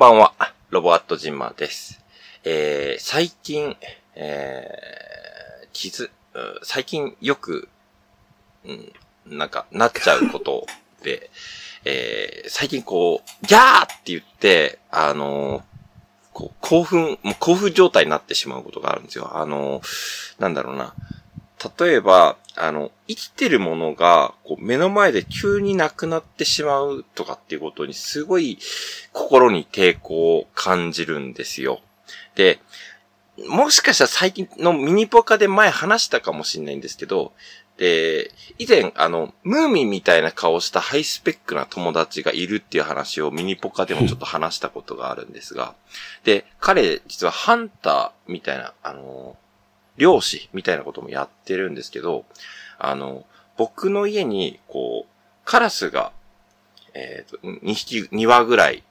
ばんは、ロボアットジンマーです。えー、最近、えー、傷、最近よく、うん、なんか、なっちゃうことで、えー、最近こう、ギャーって言って、あのー、こう、興奮、もう興奮状態になってしまうことがあるんですよ。あのー、なんだろうな。例えば、あの、生きてるものが、こう、目の前で急になくなってしまうとかっていうことに、すごい、心に抵抗を感じるんですよ。で、もしかしたら最近のミニポカで前話したかもしれないんですけど、で、以前、あの、ムーミンみたいな顔したハイスペックな友達がいるっていう話をミニポカでも ちょっと話したことがあるんですが、で、彼、実はハンターみたいな、あの、漁師みたいなこともやってるんですけど、あの、僕の家に、こう、カラスが、えっ、ー、と、2匹、2羽ぐらい、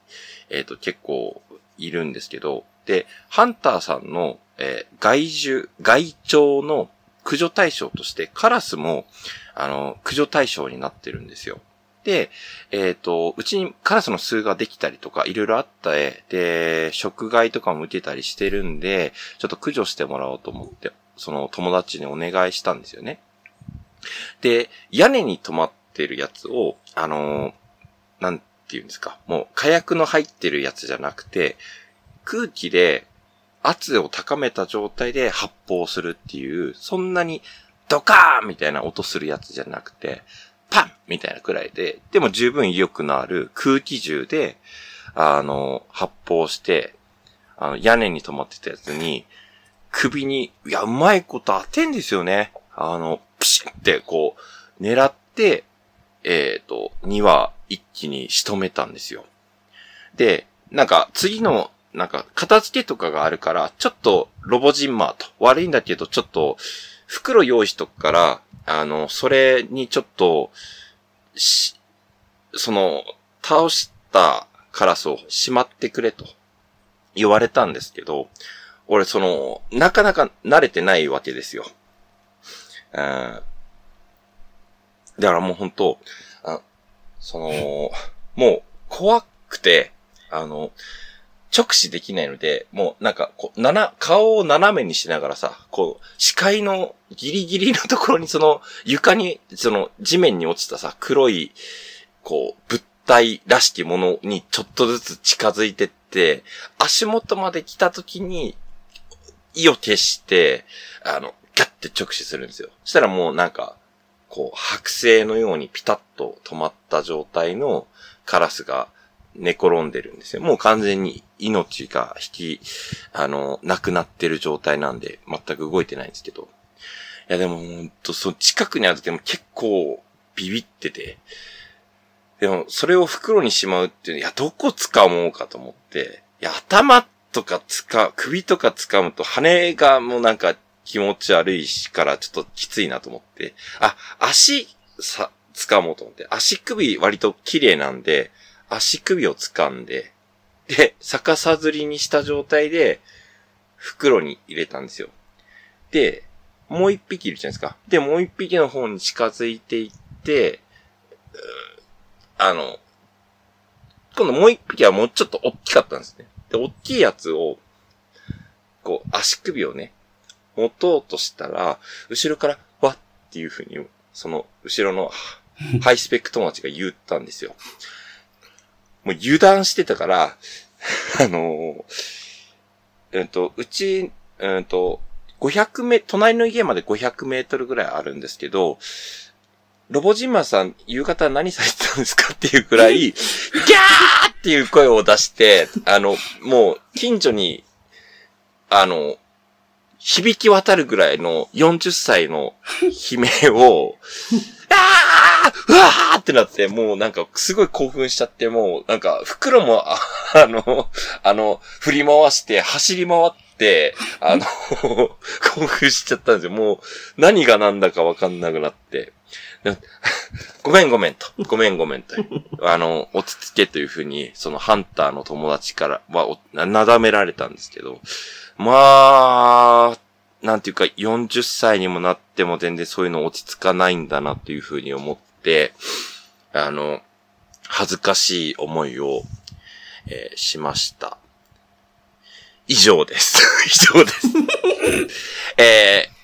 えっ、ー、と、結構いるんですけど、で、ハンターさんの、えー、害獣、害鳥の駆除対象として、カラスも、あの、駆除対象になってるんですよ。で、えっ、ー、と、うちにカラスの巣ができたりとか、いろいろあった絵、で、食害とかも受けたりしてるんで、ちょっと駆除してもらおうと思って、その友達にお願いしたんですよね。で、屋根に止まってるやつを、あのなんて言うんですか、もう火薬の入ってるやつじゃなくて、空気で圧を高めた状態で発砲するっていう、そんなにドカーンみたいな音するやつじゃなくて、パンみたいなくらいで、でも十分威力のある空気銃で、あの、発砲して、あの、屋根に止まってたやつに、首に、いや、うまいこと当てんですよね。あの、プシンってこう、狙って、えっ、ー、と、2話一気に仕留めたんですよ。で、なんか、次の、なんか、片付けとかがあるから、ちょっと、ロボジンマーと、悪いんだけど、ちょっと、袋用意しとくから、あの、それにちょっと、し、その、倒したカラスをしまってくれと言われたんですけど、俺その、なかなか慣れてないわけですよ。うんだからもう本当あその、もう怖くて、あの、直視できないので、もうなんか、こう、なな、顔を斜めにしながらさ、こう、視界のギリギリのところにその、床に、その、地面に落ちたさ、黒い、こう、物体らしきものにちょっとずつ近づいてって、足元まで来た時に、意を消して、あの、ガッて直視するんですよ。そしたらもうなんか、こう、剥製のようにピタッと止まった状態のカラスが、寝転んでるんですよ。もう完全に命が引き、あの、なくなってる状態なんで、全く動いてないんですけど。いやでも、ほんと、その近くにある時も結構ビビってて、でも、それを袋にしまうっていういや、どこ掴もうかと思って、いや、頭とか掴、首とか掴むと羽がもうなんか気持ち悪いしからちょっときついなと思って、あ、足、さ、掴もうと思って、足首割と綺麗なんで、足首を掴んで、で、逆さずりにした状態で、袋に入れたんですよ。で、もう一匹いるじゃないですか。で、もう一匹の方に近づいていって、あの、今度もう一匹はもうちょっと大きかったんですね。で、大きいやつを、こう、足首をね、持とうとしたら、後ろから、わっていう風に、その、後ろの ハイスペック友達が言ったんですよ。もう油断してたから、あのえっ、と、うち、えっ、と、500メ、隣の家まで500メートルぐらいあるんですけど、ロボジンマさん、夕方何されてたんですかっていうくらい、ギャーっていう声を出して、あの、もう、近所に、あの、響き渡るぐらいの40歳の悲鳴を、あーうわーってなって、もうなんかすごい興奮しちゃって、もうなんか袋も、あの、あの、振り回して走り回って、あの、興奮しちゃったんですよ。もう何が何だかわかんなくなって。ごめんごめんと。ごめんごめんと。あの、落ち着けというふうに、そのハンターの友達からは、なだめられたんですけど、まあ、なんていうか、40歳にもなっても全然そういうの落ち着かないんだなっていうふうに思って、あの、恥ずかしい思いを、えーしました。以上です。以上です。えー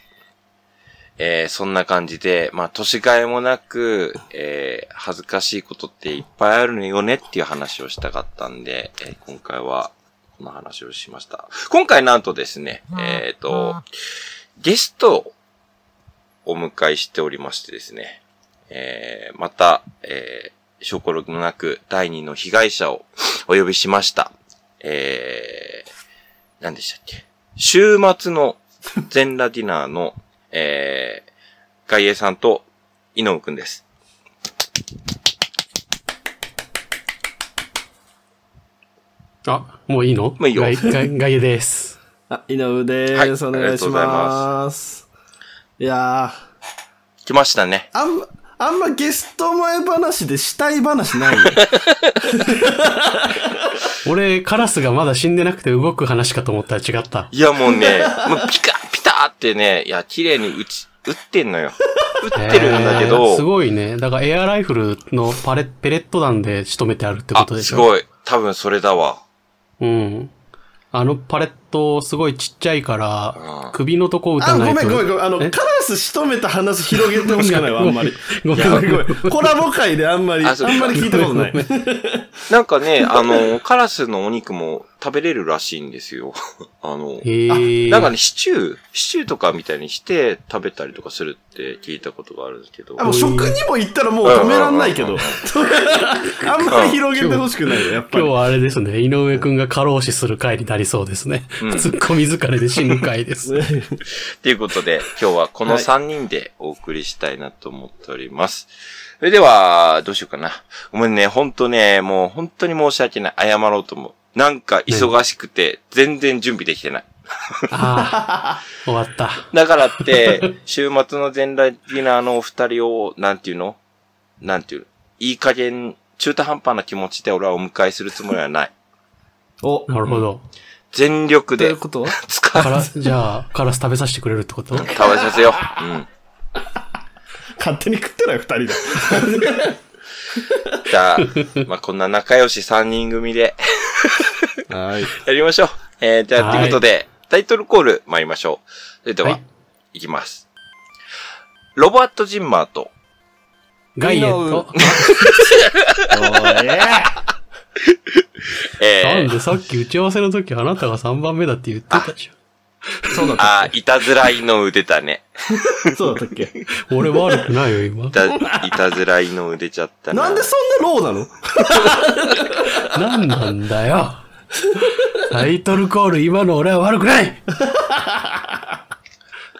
えーそんな感じで、まあ、年替えもなく、えー恥ずかしいことっていっぱいあるよねっていう話をしたかったんで、えー今回はこの話をしました。今回なんとですね、えっ、と、ゲストをお迎えしておりましてですね、えーまた、えー、証拠録もなく第二の被害者をお呼びしました。えー、何でしたっけ？週末の全裸ディナーの、えー、外衛さんと井上くんです。あ、もういいの？もういいよ外外外野です。あ、井上ではいーす。お願いします。いや来ましたね。ー、あんま、あんまゲスト前話でしたい話ないよ。俺、カラスがまだ死んでなくて動く話かと思ったら違った。いやもうね、もうピカピタってね、いや、綺麗に打ち、打ってんのよ。打ってるんだけえーど、すごいね。だからエアライフルのパレ、ペレット弾で仕留めてあるってことあ、でしょ？すごい。多分それだわ。うん。あのパレットすごいちっちゃいからうん、首のとこ撃あ、たないと。ごめんごめんごめん。あの、え？カラス仕留めた話広げてほしくないわ、あんまり。ごめんごめんごめん。コラボ会であんまり、あんまり聞いたことない。なんかね、あの、カラスのお肉も食べれるらしいんですよ。あの、へーなんかね、シチュー、シチューとかみたいにして食べたりとかするって聞いたことがあるんですけど。あもう食にも行ったらもう止めらんないけど。あんまり広げてほしくないよ、やっぱり。今日はあれですね。井上くんが過労死する回になりそうですね。うんツッコミ疲れで死ぬ回です。ということで、今日はこの3人でお送りしたいなと思っております。それでは、どうしようかな。ごめんね、ほんとね、もう本当に申し訳ない。謝ろうと思う。なんか忙しくて、全然準備できてない。ああ、終わった。だからって、週末の全裸ディナーのお二人を、なんていうの？なんていうの？いい加減、中途半端な気持ちで俺はお迎えするつもりはない。お、なるほど。全力でということ？は使う。から、じゃあ、カラス食べさせてくれるってこと？食べさせよう。うん。勝手に食ってない、二人で。じゃあ、まあ、こんな仲良し3人組ではい。やりましょう。えー、じゃあ、はいということで、タイトルコール参りましょう。それでは、はいい、きます。ロバート・ジンマーと、ガイエと、おえー、なんでさっき打ち合わせの時あなたが3番目だって言ってたじえそうだった。あー、いたずらいの腕だね。そうだったっけ？ゃん。俺悪くないよ、今い。た、いたずらいの腕ちゃったな。なんでそんなローなの？なんなんだよ。タイトルコール、今の俺は悪くない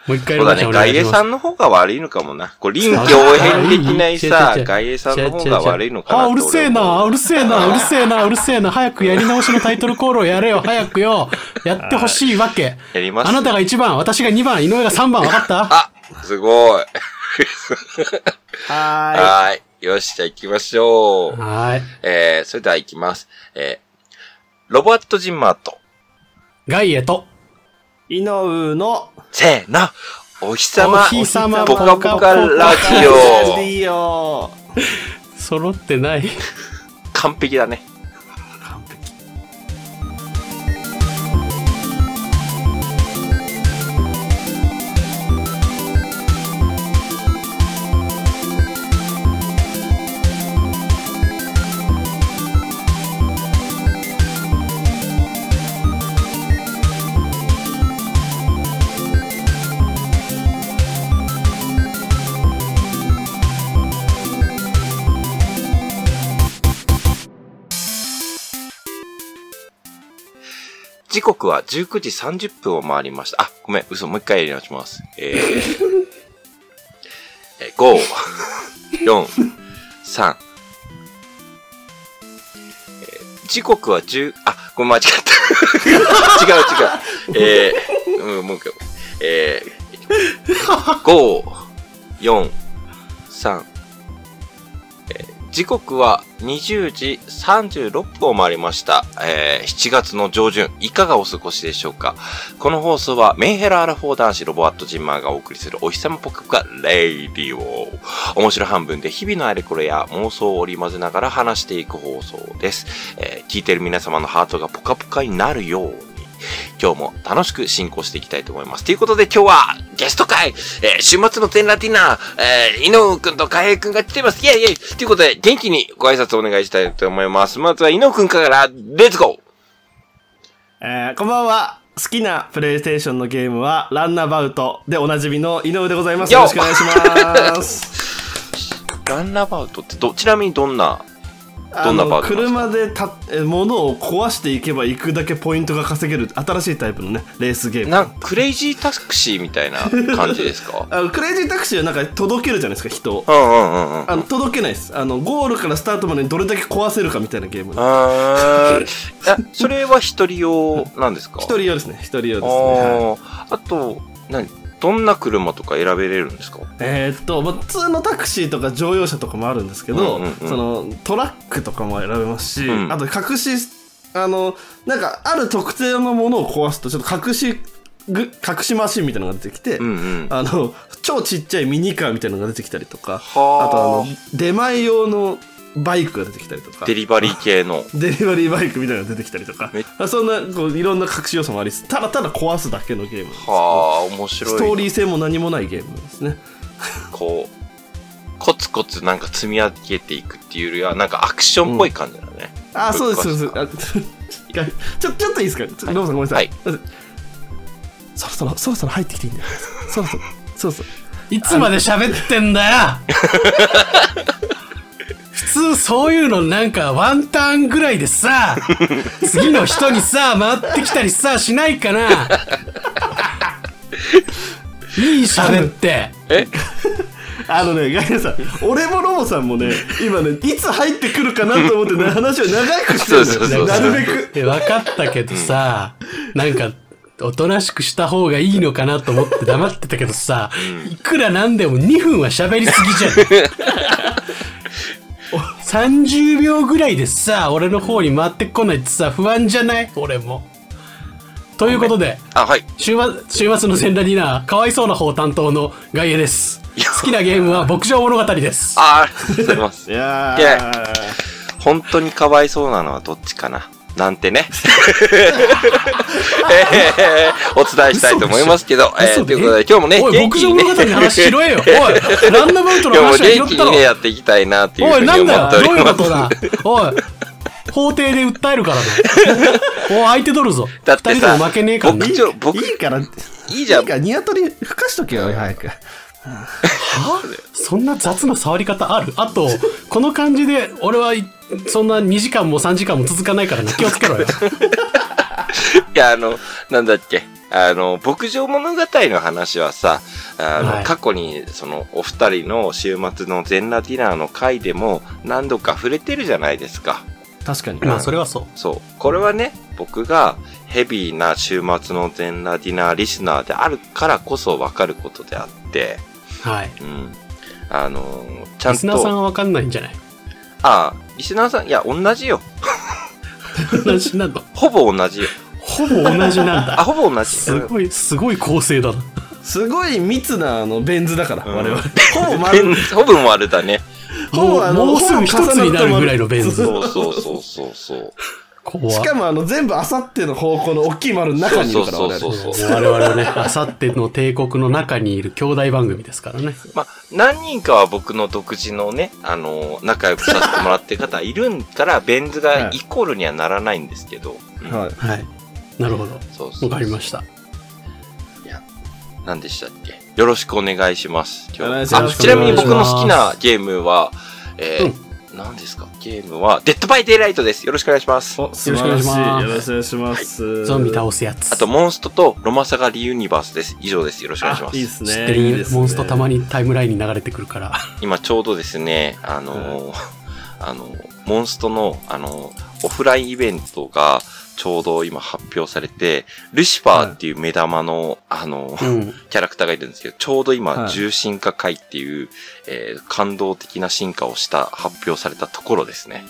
もう一回そうだね。外衛さんの方が悪いのかもな。こう、臨機応変的ないさ、外衛さんの方が悪いのかなあ、うるせえな、うるせえな、うるせえな、うるせえな、早くやり直しのタイトルコールをやれよ、早くよ。やってほしいわけ。やりますあなたが1番、私が2番、井上が3番、わかった？あ、すごい。ははーい。よし、じゃあ行きましょう。はい。えー、それでは行きます。えー、ロバート・ジンマーと、ガイエと、ーい。井上の、せーの、お日様、お日様。ぽかぽかラジラオ。ジオ。揃ってない。完璧だね。刻は19時30分を回りました。あ、ごめん、嘘、もう一回やり直します。えー、えー5、4、3、えー時刻は10、あ、ごめん、間違った。違う違う。えー、うん、もう一回。えー、5、4、3、えー時刻は20時36分を回りました。えー7月の上旬、いかがお過ごしでしょうか？この放送はメンヘラアラフォー男子ロボアットジンマーがお送りするお日様ポカポカレイディオ。面白半分で日々のあれこれや妄想を織り交ぜながら話していく放送です。えー聞いてる皆様のハートがポカポカになるよう。今日も楽しく進行していきたいと思います。ということで今日はゲスト会、えー終末の全裸ディナー、えー、井上くんと海平くんが来てます。イェイイェイということで元気にご挨拶お願いしたいと思います。まずは井上くんから、 Let's goえーこんばんは。好きなプレイステーションのゲームは、ランナバウトでおなじみの井上でございます。よよろしくお願いします。ランナバウトってど、ちなみにどんな、どんなあのバウト車でたえ物を壊していけば行くだけポイントが稼げる新しいタイプのね、レースゲーム。なんクレイジータクシーみたいな感じですか？あのクレイジータクシーはなんか届けるじゃないですか、人を。うんうんうんうん。あの届けないです。あのゴールからスタートまでにどれだけ壊せるかみたいなゲーム。あ それは一人用なんですか？一人用ですね。一人用ですね、あと、何？どんな車とか選べれるんですか？えーっと、まあ、普通のタクシーとか乗用車とかもあるんですけど、うんうんうん。そのトラックとかも選べますし、うん。あと隠しあのなんかある特定のものを壊すとちょっと隠しぐ隠しマシンみたいなのが出てきて、うんうん。あの超ちっちゃいミニカーみたいなのが出てきたりとかはあ。とあの出前用のバイクが出てきたりとかデリバリー系の。デリバリーバイクみたいなのが出てきたりとかそんなこういろんな隠し要素もありただただ壊すだけのゲームなんですけどはあ、面白いな。ストーリー性も何もないゲームですね こう、コツコツなんか積み上げていくっていうよりは、なんかアクションっぽい感じだね。あ、そうです、そうです。あちょ、ちょっといいですか？ちょっと、ロボさんごめんなさい。はいそろそろ、そろそろ入ってきていいんだよ。そろそろ、そろそろ。いつまで喋ってんだよ 普通そういうのなんかワンターンぐらいでさ、次の人にさ、回ってきたりさ、しないかないい喋って。え？あのね、ガイナさん、俺もロボさんもね、今ね、いつ入ってくるかなと思ってね、話を長くしてるんだよなるべく。え、分かったけどさ、なんか、おとなしくした方がいいのかなと思って黙ってたけどさ、いくらなんでも2分は喋りすぎじゃん。30秒ぐらいでさ、俺の方に回ってこないってさ、不安じゃない俺も。ということで、あ、はい。週末、週末の全裸ディナー、かわいそうな方担当の外野です。好きなゲームは牧場物語です。あありがとうございます。いや。本当にかわいそうなのはどっちかななんてね。えーお伝えしたいと思いますけど、え嘘ー、ということで今日もね、元気にね。牧場物語の話しろよ。おい、ランダムアウトの今日も話は拾ったろ元気にね、。やっていきたいなっていうおい、ふうになんだよ思っておりどういうことまだ？おい、法廷で訴えるからな。おい、相手取るぞ。だってさ負けねえからな。牧場、僕、いいから、いいいじゃんいから、ニワトリふかしとけよ、早く。は？そんな雑な触り方ある？あと、この感じで、俺はいそんな2時間も3時間も続かないからな。気をつけろよ。いや、あの、なんだっけ。あの、牧場物語の話はさ、あの、はい過去に、その、お二人の週末の全裸ディナーの回でも何度か触れてるじゃないですか。確かに。まあ、それはそう。そう。これはね、僕がヘビーな週末の全裸ディナーリスナーであるからこそわかることであって、はい。うん。あのーちゃんリスナーさんと、はわかんないんじゃない？ああ、リスナーさん、いや、同じよ。同じなの。ほぼ同じよ。ほぼ同じなんあ、だ。ほぼ同じ。すごい、すごい構成だな。すごい密なあのベン図だから、うん我々。ほぼベ丸ン、ほぼ丸だね。もう、もうすぐ一つになるぐらいのベン図。そうそうそうそうそう。怖しかもあの全部あさっての方向の大きい丸の中にいるからそう我々そうそう我々はね、あさっての帝国の中にいる兄弟番組ですからね。まあ、何人かは僕の独自のね、あのー仲良くさせてもらってる方いるんから、ベン図がイコールにはならないんですけど。うんはいはい。なるほど。わかりました。何でしたっけ？よろしくお願いします。今日ちなみに僕の好きなゲームは、えー何ですか？ゲームは、 Dead by Daylight です。よろしくお願いします。よろしくお願いしますよろしくお願いしますゾンビ倒すやつ。あと、モンストとロマサガリユニバースです。以上です。よろしくお願いします。あいいですね知ってる？いいですねモンストたまにタイムラインに流れてくるから。今ちょうどですね、あのーあの、モンストの、あの、オフラインイベントがちょうど今発表されて、ルシファーっていう目玉の、あの、うん。キャラクターがいるんですけど、ちょうど今、はい重心化回っていう、えー感動的な進化をした、発表されたところですね。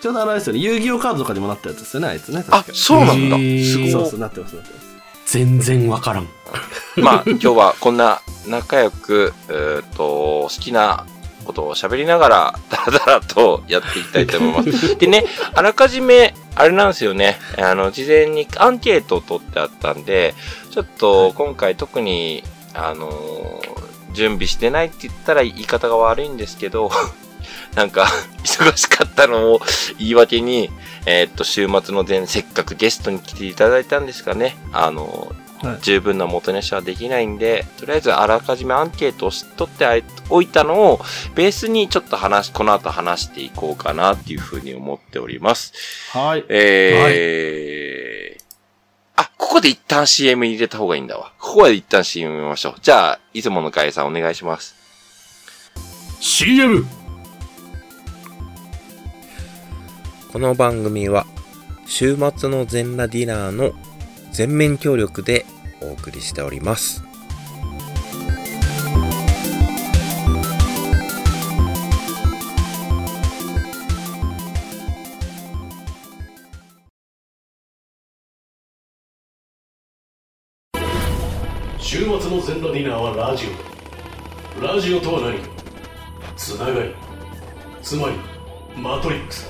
ちょうどあれですよね、遊戯王カードとかにもなったやつですよね、あいつね。あそうなんだ。すごいそうそう、なってます、なってます。全然わからん。まあ、今日はこんな仲良く、えーっと、好きなことを喋りながら、だらだらとやっていきたいと思います。でね、あらかじめ、あれなんですよね、あの、事前にアンケートを取ってあったんで、ちょっと今回特に、あのー準備してないって言ったら言い方が悪いんですけど、なんか、忙しかったのを言い訳に、えーっと、週末の前、せっかくゲストに来ていただいたんですがね、あのーはい十分な元ネシはできないんで、とりあえずあらかじめアンケートをし取っておいたのを、ベースにちょっと話、この後話していこうかなっていうふうに思っております。はい。えー、あ、ここで一旦 CM 入れた方がいいんだわ。ここで一旦 CM 見ましょう。じゃあ、いつものガイさんお願いします。CM! この番組は週末の全裸ディナーの全面協力でお送りしております。週末の全裸ディナーはラジオ。ラジオとは何？かつながり。つまりマトリックス。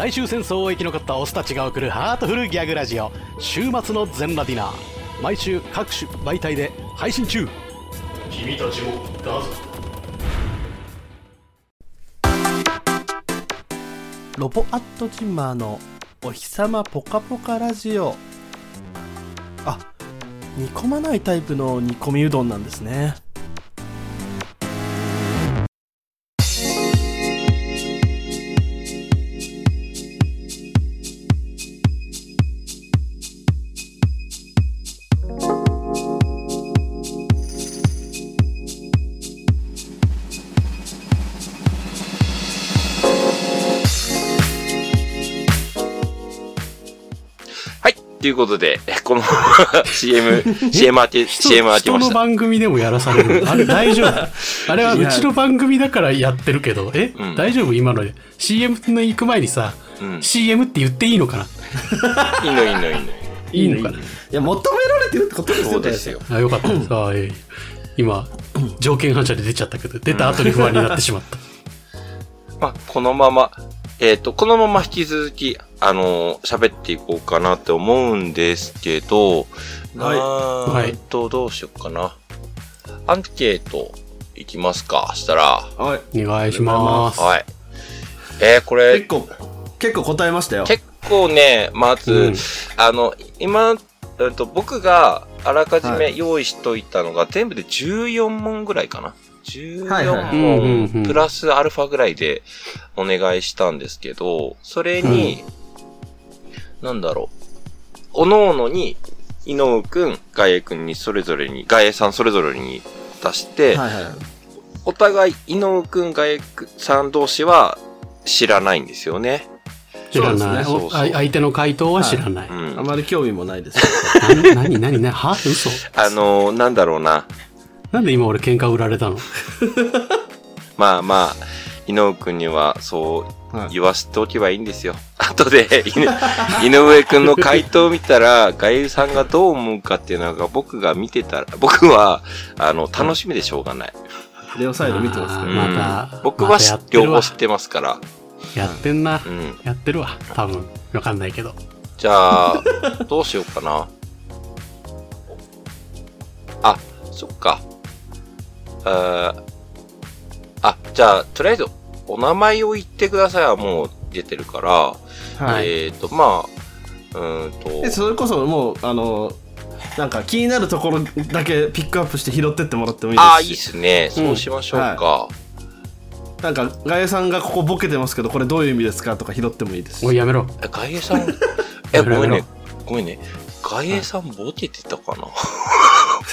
最終戦争を生き残ったオスたちが送るハートフルギャグラジオ週末の全裸ディナー毎週各種媒体で配信中君たちもどうぞロボアットジンマーのお日様ポカポカラジオ。あ、煮込まないタイプの煮込みうどんなんですね。い。ということで、この CM、CM 当て、人 CM 当て人のました。番組でもやらされる？あれ大丈夫？あれはうちの番組だからやってるけど、え、うん大丈夫？今ので。CM の行く前にさ、うん。CM って言っていいのかな？いいのいいのいいの。いいのかな？いや、求められてるってことですよそうですよ。あ、よかった。さあ、えー今、条件反射で出ちゃったけど、出た後に不安になってしまった。まあ、このまま、えっ、と、このまま引き続き、あのー喋っていこうかなって思うんですけど、はいなんと、どうしようかな。アンケートいきますか。したら、はい。お願いします。はい。えー、これ結、構、結構答えましたよ。結構ね、まず、うんあの、今、うんと、僕があらかじめはい用意しといたのが、全部で14問ぐらいかな。14はいはいうんうんうん問プラスアルファぐらいでお願いしたんですけど、それに、なんだろう。おのおのに、井上くん、ガエくんにそれぞれに、ガエさんそれぞれに出して、はいはい。お互い井上くん、ガエさん同士は知らないんですよね。知らない。そうそう相手の回答は知らない。うんあ。まり興味もないです。な何何何は嘘あのーなんだろうな。なんで今俺喧嘩売られたの？まあまあ、井上くんにはそうはい言わせておけばいいんですよ。後で、井 井上くんの回答を見たら、ガイルさんがどう思うかっていうのが僕が見てたら、僕は、あの、楽しみでしょうがない。レオサイド見てますね。あーまたうん僕はま両方知ってますから。やってんなう。ん。やってるわ。多分。わかんないけど。じゃあ、どうしようかな。あ、そっか。あーあ、じゃあ、とりあえず、お名前を言ってくださいはもう出てるから、はい。えっ、ー、と、まあ、うーんと、でそれこそもう、あの、なんか気になるところだけピックアップして拾ってってもらってもいいああ、いいっですね。そうしましょうか。なんか、ガエさんがここボケてますけど、これどういう意味ですかとか拾ってもいいですし。おい、やめろ。え、ガイエさん、え、ごめんねや。ごめんね。ガイエさんボケてたかな、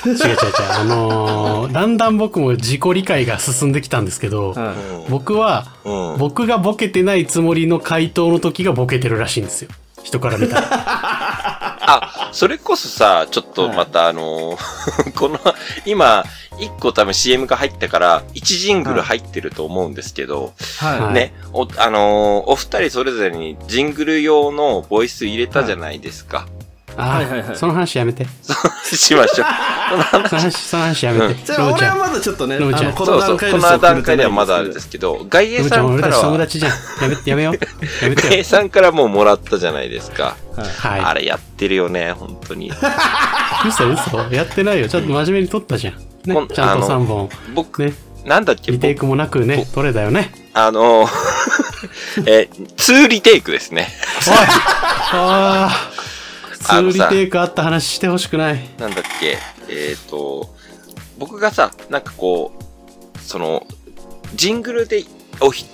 違う違う違う。あのー、だんだん僕も自己理解が進んできたんですけど、はい僕は、うん。うん。僕がボケてないつもりの回答の時がボケてるらしいんですよ。人から見たら。あ、それこそさ、ちょっとまたあのー この、今、一個多分 CM が入ったから、1ジングル入ってると思うんですけど、はい。はいね、お、あのーお二人それぞれにジングル用のボイス入れたじゃないですか。あはいはいはいその話やめて。しましょう。その話、その話やめて。じゃあ。俺はまだちょっとね、あロブちゃんの、こそうそう、の段階この段階ではまだあれですすけど、外衛さんから俺たち友は、達じゃん。やめ、やめよう。やめてよ。外衛さんからもうもらったじゃないですか。はい。あれやってるよね、本当に。嘘嘘やってないよ。ちょっと真面目に撮ったじゃん。ね。ちゃんとあの3本。僕、ね。なんだっけ、リテイクもなくね、撮れたよね。あの、え、2リテイクですね。おいああ。あのさツーリテイクあった話してほしくない。なんだっけ、えっ、と、僕がさ、なんかこう、その、ジングルで、おひ、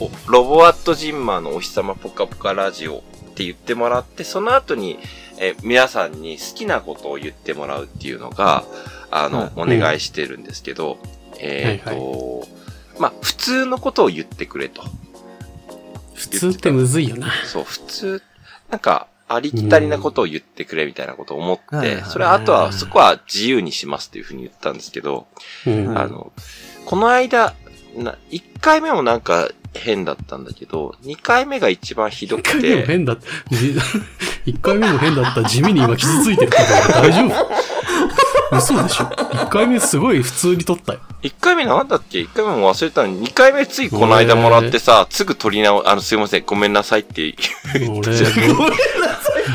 おロボアットジンマーのお日様ポカポカラジオって言ってもらって、その後に、えー皆さんに好きなことを言ってもらうっていうのが、あの、お願いしてるんですけど、えっ、と、まあ、普通のことを言ってくれと。普通ってむずいよな。そう、普通、なんか、ありきたりなことを言ってくれみたいなことを思って、それはあとは、そこは自由にしますっていうふうに言ったんですけど、うん。あの、この間、な、1回目もなんか変だったんだけど、2回目が一番ひどく一回目もて、変だった。じ一回目も変だった。地味に今傷ついてるけど、大丈夫 嘘でしょ一回目すごい普通に撮ったよ。1回目なんだっけ ?1 回目も忘れたのに、2回目ついこの間もらってさ、すぐ取り直、あの、すいません、ごめんなさいって言俺、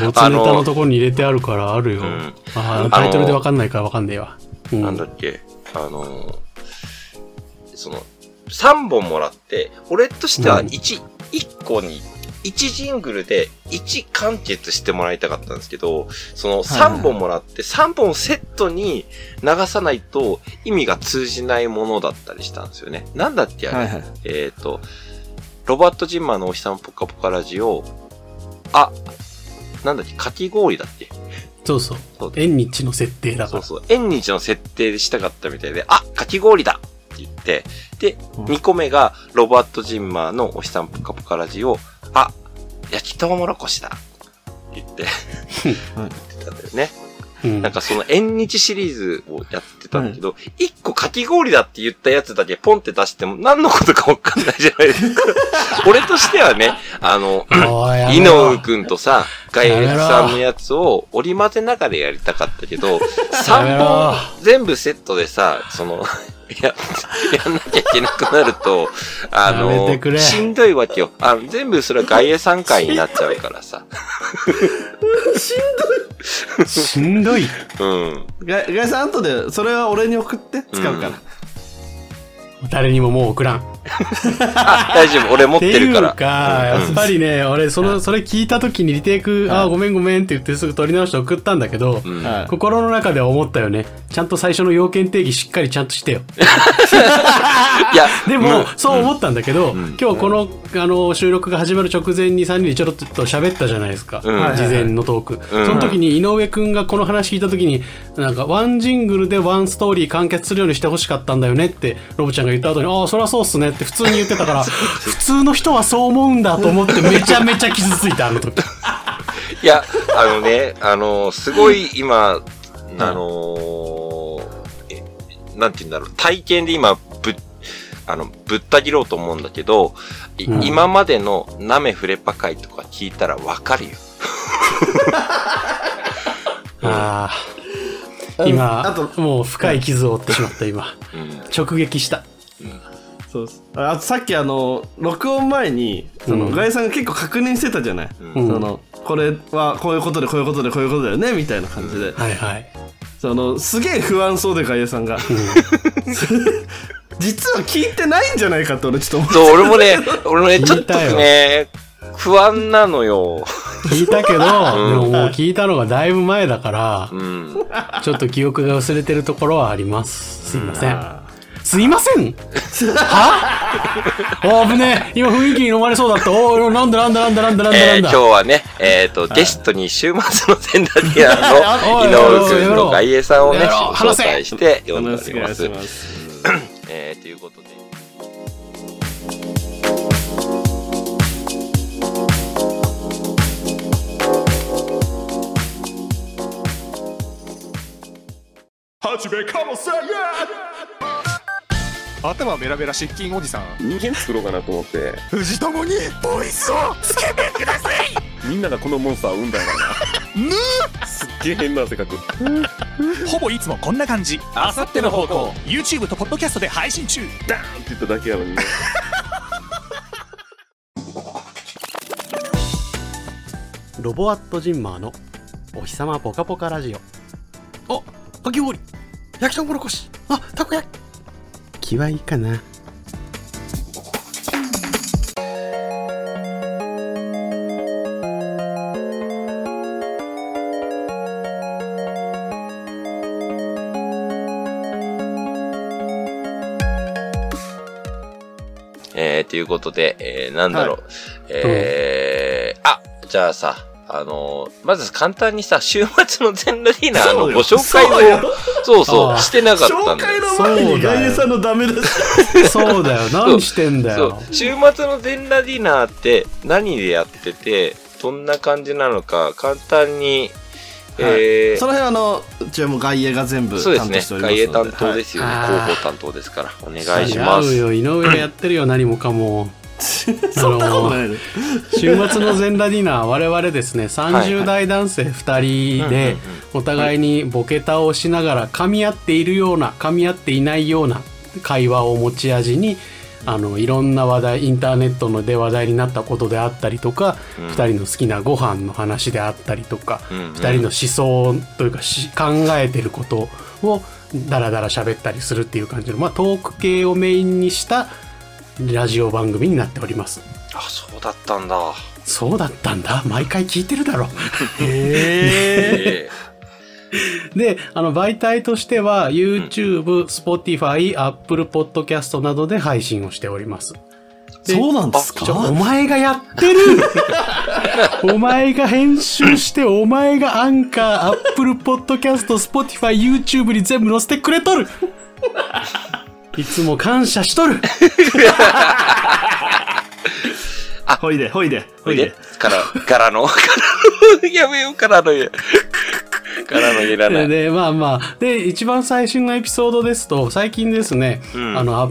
ボツネタのところに入れてあるからあるよ。うんあータイトルでわかんないからわかんねえわ。うんなんだっけ、あのーその、3本もらって、俺としてはうん1、1個に、1ジングルで1完結してもらいたかったんですけど、その3本もらって3本セットに流さないと意味が通じないものだったりしたんですよね。なんだっけあれ、はいはい。えっ、と、ロバート・ジンマーのお日さんぽかぽかラジオ、あ、なんだっけ、かき氷だっけ？そうそうそう。だ縁日の設定だから。そうそう。縁日の設定でしたかったみたいで、あ、かき氷だって言って、で、うん2個目が、ロバート・ジンマーのお日さんぽかぽかラジオ、あ、焼きとうもろこしだって言って、言ってたんだよね。うんなんかその縁日シリーズをやってたんだけど、1個かき氷だって言ったやつだけポンって出しても何のことかわかんないじゃないですか。俺としてはね、あの、井ろ上くんとさ、ガイエルさんのやつを織り交ぜながらやりたかったけど、やめ3ろ本全部セットでさ、その、や、やんなきゃいけなくなると、あの、しんどいわけよ。あの、全部それは外衛3回になっちゃうからさ。しんどい。うん。ガイガイさん、後で、それは俺に送って、使うから。誰にももう送らん。あ、大丈夫。俺持ってるから。っていうか、やっぱりね、俺、その、それ聞いた時にリテイク、あー、ごめんごめんって言ってすぐ取り直して送ったんだけど、心の中では思ったよね。ちゃんと最初の要件定義しっかりちゃんとしてよ。いや、でも、うんそう思ったんだけど、ん今日この、あの、収録が始まる直前に3人でちょろっと喋ったじゃないですか。うん事前のトーク。うんその時に井上くんがこの話聞いた時に、なんか、ワンジングルでワンストーリー完結するようにしてほしかったんだよねって、ロブちゃんが言った後に、ああ、そりゃそうっすねって普通に言ってたから、普通の人はそう思うんだと思ってめちゃめちゃ傷ついた、あの時。いや、あのね、あのすごい今、あのえなんて言うんだろう、体験で今、ぶ、あの、ぶった切ろうと思うんだけど、いうん今までのナメフレパ会とか聞いたらわかるよ。ああ。うん今、あともう深い傷を負ってしまった、今。うん。直撃した。そうです。ああとさっきあの録音前にその、うん。ガイさんが結構確認してたじゃない、うん。うんそのこれはこういうことでこういうことでこういうことだよね？みたいな感じで、はいはい。そのすげえ不安そうでガイさんが。実は聞いてないんじゃないかって俺ちょっと思そう、俺もね、俺もね、ちょっとね、不安なのよ。聞いたけど、ん。でももう聞いたのがだいぶ前だからう、ん。ちょっと記憶が薄れてるところはあります。すいません。すいません。は？あ危ね今雰囲気に飲まれそうだった。おなんだなんだなんだなんだなんだえー、今日はね、えっ、ー、と、ゲストに週末のセンダディアの 井上君の外衛さんをね、招待して呼んでおります。えー、ということで。はじめかもせん。頭ベラベラ失禁おじさん。人間作ろうかなと思って。藤友にボイスをつけてください。みんながこのモンスターを生んだんやろなすっげえ変な性格ほぼいつもこんな感じ。あさっての方向。YouTube とポッドキャストで配信中。ダーンって言っただけやのにね。ロボアットジンマーのお日様ポカポカラジオ。あ、かき氷。焼きとうもろこし。あ、たこ焼き気はいいかな。えー、ということで、えー、なんだろう。えー、あ、じゃあさ、あのーまず簡単にさ、週末の全裸ディナーのご紹介を、そうそうしてなかったんだよ。紹介の前にガイエさんのダメ出しそうだよ。何してんだそうよ。。週末の全裸ディナーって何でやってて、どんな感じなのか、簡単に、えーその辺あのうちはもう外野が全部そうですね担当してお。ります外ので営担当ですよね。はい広報担当ですから。お願いします。違うよ。井上がやってるよ。何もかも。そんなことないの？週末の全裸ディナー、我々ですね、30代男性2人で、お互いにボケ倒しながら、噛み合っているような、噛み合っていないような会話を持ち味に、あの、いろんな話題、インターネットので話題になったことであったりとか、うん。2人の好きなご飯の話であったりとか、うんうん。2人の思想というかし考えてることをダラダラ喋ったりするっていう感じの、まあ、トーク系をメインにしたラジオ番組になっております。あ、そうだったんだ。そうだったんだ。毎回聞いてるだろ。へええ で、あの、媒体としては、YouTube、Spotify、Apple Podcast などで配信をしております。でそうなんですちょ、おか前がやってる お前が編集して、お前がアンカー、Apple Podcast、Spotify、YouTube に全部載せてくれとるいつも感謝しとる ほいでほいでほいで、から、柄の、柄の、やめよう、柄の家。柄のいらない。で、まあまあ。で、一番最新のエピソードですと、最近ですね、うんあの、あ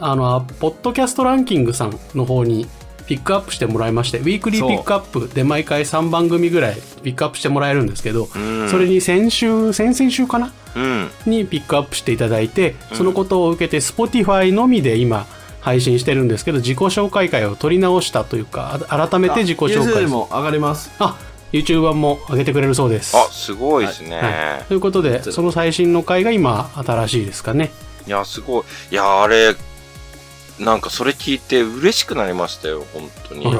あの、あポッドキャストランキングさんの方にピックアップしてもらいまして、ウィークリーピックアップで毎回3番組ぐらいピックアップしてもらえるんですけど、うんそれに先週、先々週かな？うん。にピックアップしていただいて、そのことを受けて Spotify のみで今配信してるんですけど、自己紹介会を取り直したというか、あ改めて自己紹介も上がりますあ、YouTube 版も上げてくれるそうです。あ、すごいですね。はい、ということで、その最新の回が今、新しいですかね。いや、すごい。いや、あれ、なんかそれ聞いて嬉しくなりましたよ、本当に。あ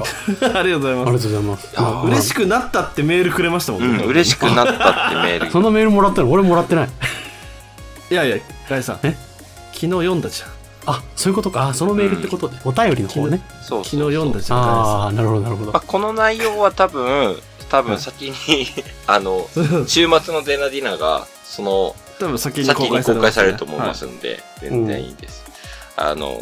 りがとうございありがますとうございます。やまあ嬉しくなったってメールくれましたもんうん、ね嬉しくなったってメール。そのメールもらったの？俺もらってない。いやいやガイさんえ？昨日読んだじゃんあ、そういうことか。あ、そのメールってことで。お便りの方ね。そうそうそう昨日読んだじゃんああ、なるほど、なるほどまあ、。この内容は多分、多分先に、あの、週末のデナディナーが、その、多分先に公開されると思いますんで、全然いいです。あの、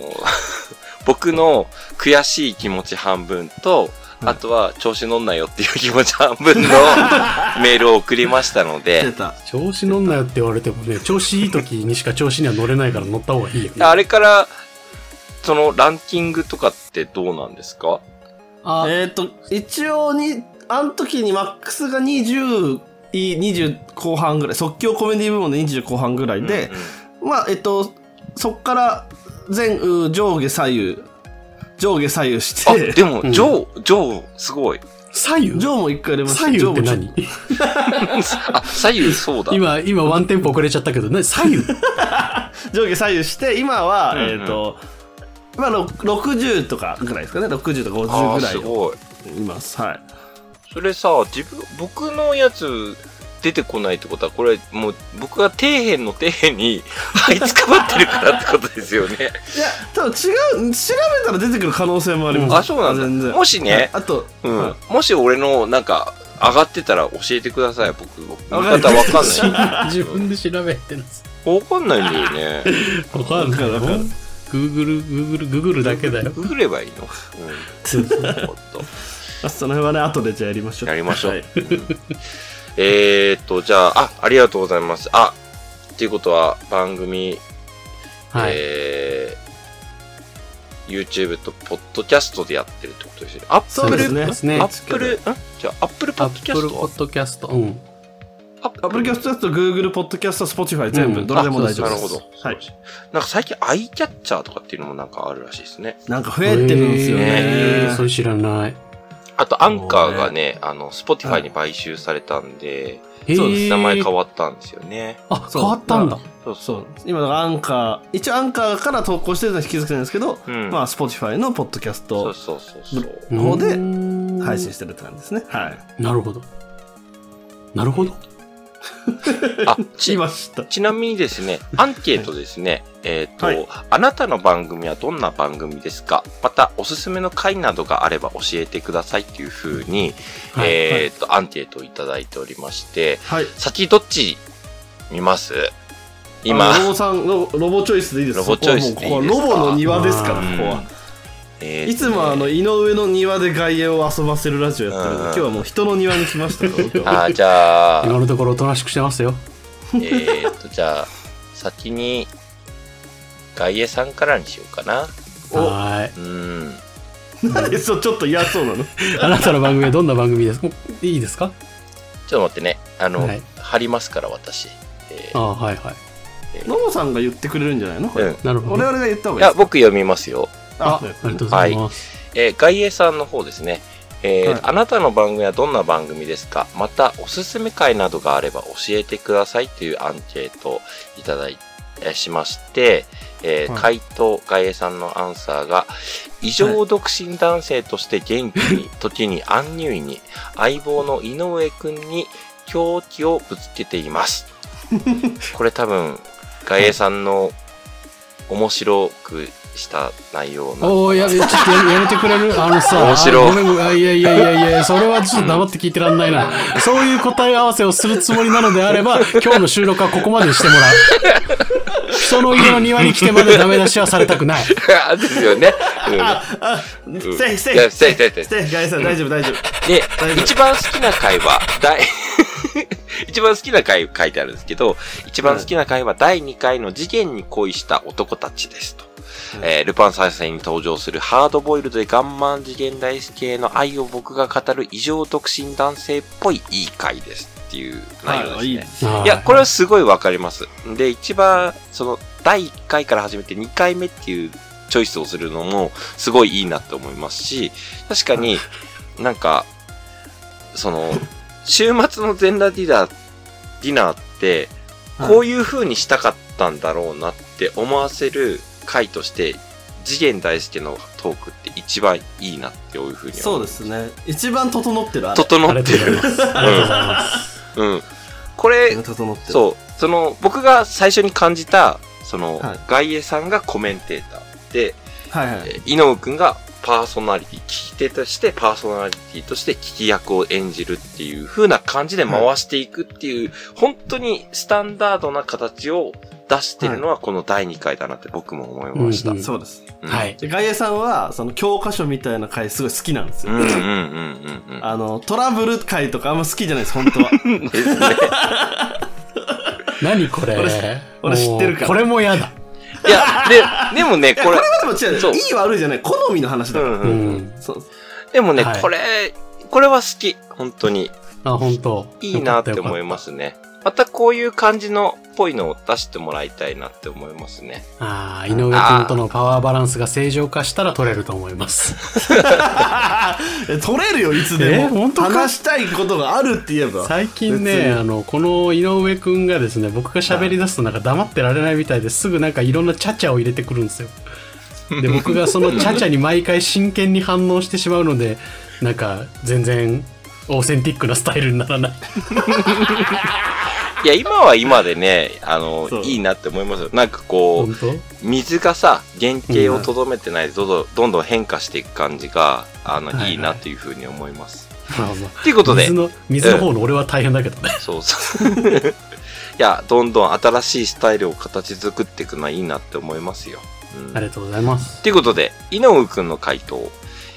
僕の悔しい気持ち半分と、あとは調子乗んなよっていう気持ち半分の メールを送りましたので、た。調子乗んなよって言われてもね、調子いい時にしか調子には乗れないから乗った方がいいよ。ね。あれから、そのランキングとかってどうなんですか？あ、えっと一応にあの時にマックスが20いい20後半ぐらい即興コメディ部門で20後半ぐらいで、まあえっとそっから全う上下左右。上下左右しあ、てでも、うん。ジョー、ジョー、すごい。左右？上も一回入れました左右って上も何？あ、左右そうだ。今、今ワンテンポ遅れちゃったけど、ね、左右？上下左右して今は、うんうん。えっ、とまあろ60とかぐらいですかね。60とか50あーぐらいすごい。います。はい。それさ、自分、僕のやつ出てこないってことは、これもう僕が底辺の底辺に 這いつかまってるからってことですよね。いや多分違う調べたら出てくる可能性もあります、あ、そうなん全然だ。もしね、あと、うんはいもし俺のなんか上がってたら教えてください、僕。わかる見方わかんない。自分で調べてるんです。わかんないんだよね。わかんない。グーグル、グーグル、グーグルだけだよ。ググればいいの？うん。なるほどあその辺はね後でじゃあやりましょうやりましょうはいえーっと、じゃあ、あ、ありがとうございます。あ、っていうことは、番組、はい。えー、YouTube と Podcast でやってるってことですよね。アップル、そうですねアップル、ん？じゃあ、アップルポアッドキャップルポッドキャスト。うん。アップルキャストだと Google ポッドキャスト、Spotify 全部、うんどれでも大丈夫です。なるほど。はい。なんか最近アイキャッチャーとかっていうのもなんかあるらしいですね。なんか増えてるんですよね。えーそれ知らない。あと、アンカーがね、あの、Spotify に買収されたんで、そうです名前変わったんですよね。あ、そう変わったんだ。そうそう。今のアンカー、一応アンカーから投稿してるのは引き続きなんですけど、うんまあ、Spotify のポッドキャストそうそうそうそう。う方で配信してるって感じですね。はい。なるほど。なるほど。あ、しち、ました。ちなみにですね、アンケートですね、えっ、と、はい。あなたの番組はどんな番組ですか？また、おすすめの回などがあれば教えてくださいっていう風に、はいえっ、と、アンケートをいただいておりまして、はい。先どっち見ます？今。ロボさんロ、ロボチョイスでいいです。ロボチョイスでいいですロボの庭ですから、こうん。こは。えーいつもあの、井上の庭で外野を遊ばせるラジオやってるんで、うん今日はもう人の庭に来ましたから、僕は。あーじゃあ、今のところおとなしくしてますよ。えっと、じゃあ、先に、外衛さんからにしようかな。おはうーん。何そう、ちょっと嫌そうなの？い。あなたの番組はどんな番組です？かいいですか？ちょっと待ってね。あの、はい貼りますから、私。えーあはいはい。ロボさんが言ってくれるんじゃないの？これ。うん。なるほど。俺々が言った方いいいです僕読みますよ。あ、ありがとうございます。えー外衛さんの方ですね。えーはいあなたの番組はどんな番組ですか？また、おすすめ回などがあれば教えてくださいというアンケートをいただいえーしまして、えーはい回答、外衛さんのアンサーが、異常独身男性として元気に、時にアンニュイに、相棒の井上くんに狂気をぶつけています。これ多分、外衛さんの面白くした内容なおーやめ、ちょっとやめやめてくれる？あのさ、面白いあごめんごめんあいやいやいやいや、それはちょっと黙って聞いてらんないな。そういう答え合わせをするつもりなのであれば、今日の収録はここまでにしてもらう。人の家の庭に来てまでダメ出しはされたくない。ですよね。うんあ、 stay、stay、いや stay stay ステイ、ガイさん、大丈夫、大丈夫。で大丈、夫一番好きな回は、第、一番好きな回書いてあるんですけど、一番好きな回は第2回の次元に恋した男たちですと。えールパン三世に登場するハードボイルドでガンマン次元大好きへの愛を僕が語る異常独身男性っぽいいい回ですっていう内容ですね。はいいいや、これはすごいわかります。で、一番、その、第1回から始めて2回目っていうチョイスをするのも、すごいいいなって思いますし、確かに なんか、その、週末の全裸ディナー、ディナーって、こういう風にしたかったんだろうなって思わせる回として、次元大介のトークって一番いいなっていう風に思そうですね。一番整ってる、あれ。整ってる。うございます。ありがとうん。これ、整ってる。そう。その、僕が最初に感じた、その、はい外衛さんがコメンテーターで、はいはい。えー井上くんがパーソナリティ、聞き手としてパーソナリティとして聞き役を演じるっていう風な感じで回していくっていう、本当にスタンダードな形を出してるのはこの第2回だなって僕も思いました。うんうんそうです。うんはい。で外野さんは、その教科書みたいな回すごい好きなんですよ。うんうんうんうんうん。あの、トラブル回とかあんま好きじゃないです、本当は。ですね。何これ？俺俺知ってるからこれも嫌だ。いや、で、でもね、これこれ、はでも違そうう。いい悪いじゃない。好みの話だから。うんううんうんん。そうでもね、はいこれ、これは好き。本当に。あ、本当いいなって思いま。すね。またこういう感じのっぽいのを出してもらいたいなって思いますね。ああ、井上君とのパワーバランスが正常化したら取れると思います。え 取れるよ、いつでも。え本当か？話したいことがあるって言えば。最近別ね、にあの、この井上くんがですね、僕が喋り出すとなんか黙ってられないみたいですぐなんかいろんなチャチャを入れてくるんですよ。で、僕がそのチャチャに毎回真剣に反応してしまうので、なんか全然オーセンティックなスタイルにならない。いや、今は今でね、あのいいなって思いますよ。なんかこう、水がさ、原型をとどめてないでどんどんどんどん変化していく感じが、あの、はいはいいいなっていうふうに思います。まあまあということで水、の、水の方の俺は大変だけどね。そうそう。いや、どんどん新しいスタイルを形作っていくのはいいなって思いますよ。うんありがとうございます。ということで、井上くんの回答、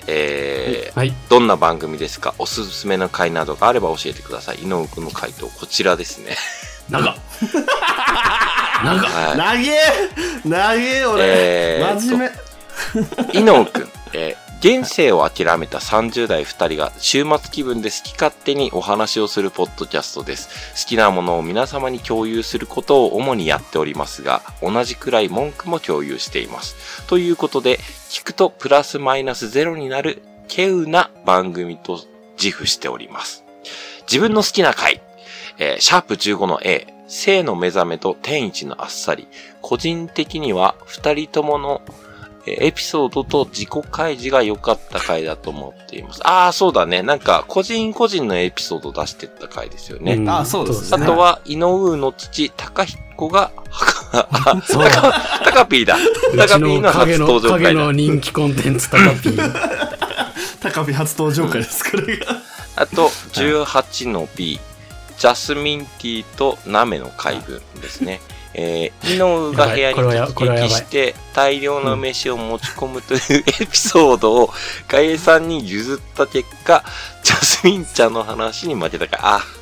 えー、はい。どんな番組ですか？おすすめの回などがあれば教えてください。井上くんの回答、こちらですね。なんか、なんか、はい。長え長え俺、えー真面目伊能くん、えー現世を諦めた30代2人が週末気分で好き勝手にお話をするポッドキャストです。好きなものを皆様に共有することを主にやっておりますが、同じくらい文句も共有しています。ということで、聞くとプラスマイナスゼロになる稀有な番組と自負しております。自分の好きな回、えーシャープ15の A、性の目覚めと天一のあっさり。個人的には二人とものエピソードと自己開示が良かった回だと思っています。ああ、そうだね。なんか、個人個人のエピソード出してった回ですよね。んあそうですねあとは、井上の父、高彦が、あ、そう高、高ピーだ。う高ピーの初登場回だ影の。人気コンテンツタカピー。高飛初登場会ですこれがあと、18の B、ジャスミンティーとナメの回分ですね。えー、井上が部屋に突撃して大量の飯を持ち込むというエピソードをガエさんに譲った結果、ジャスミンちゃんの話に負けたから、あ。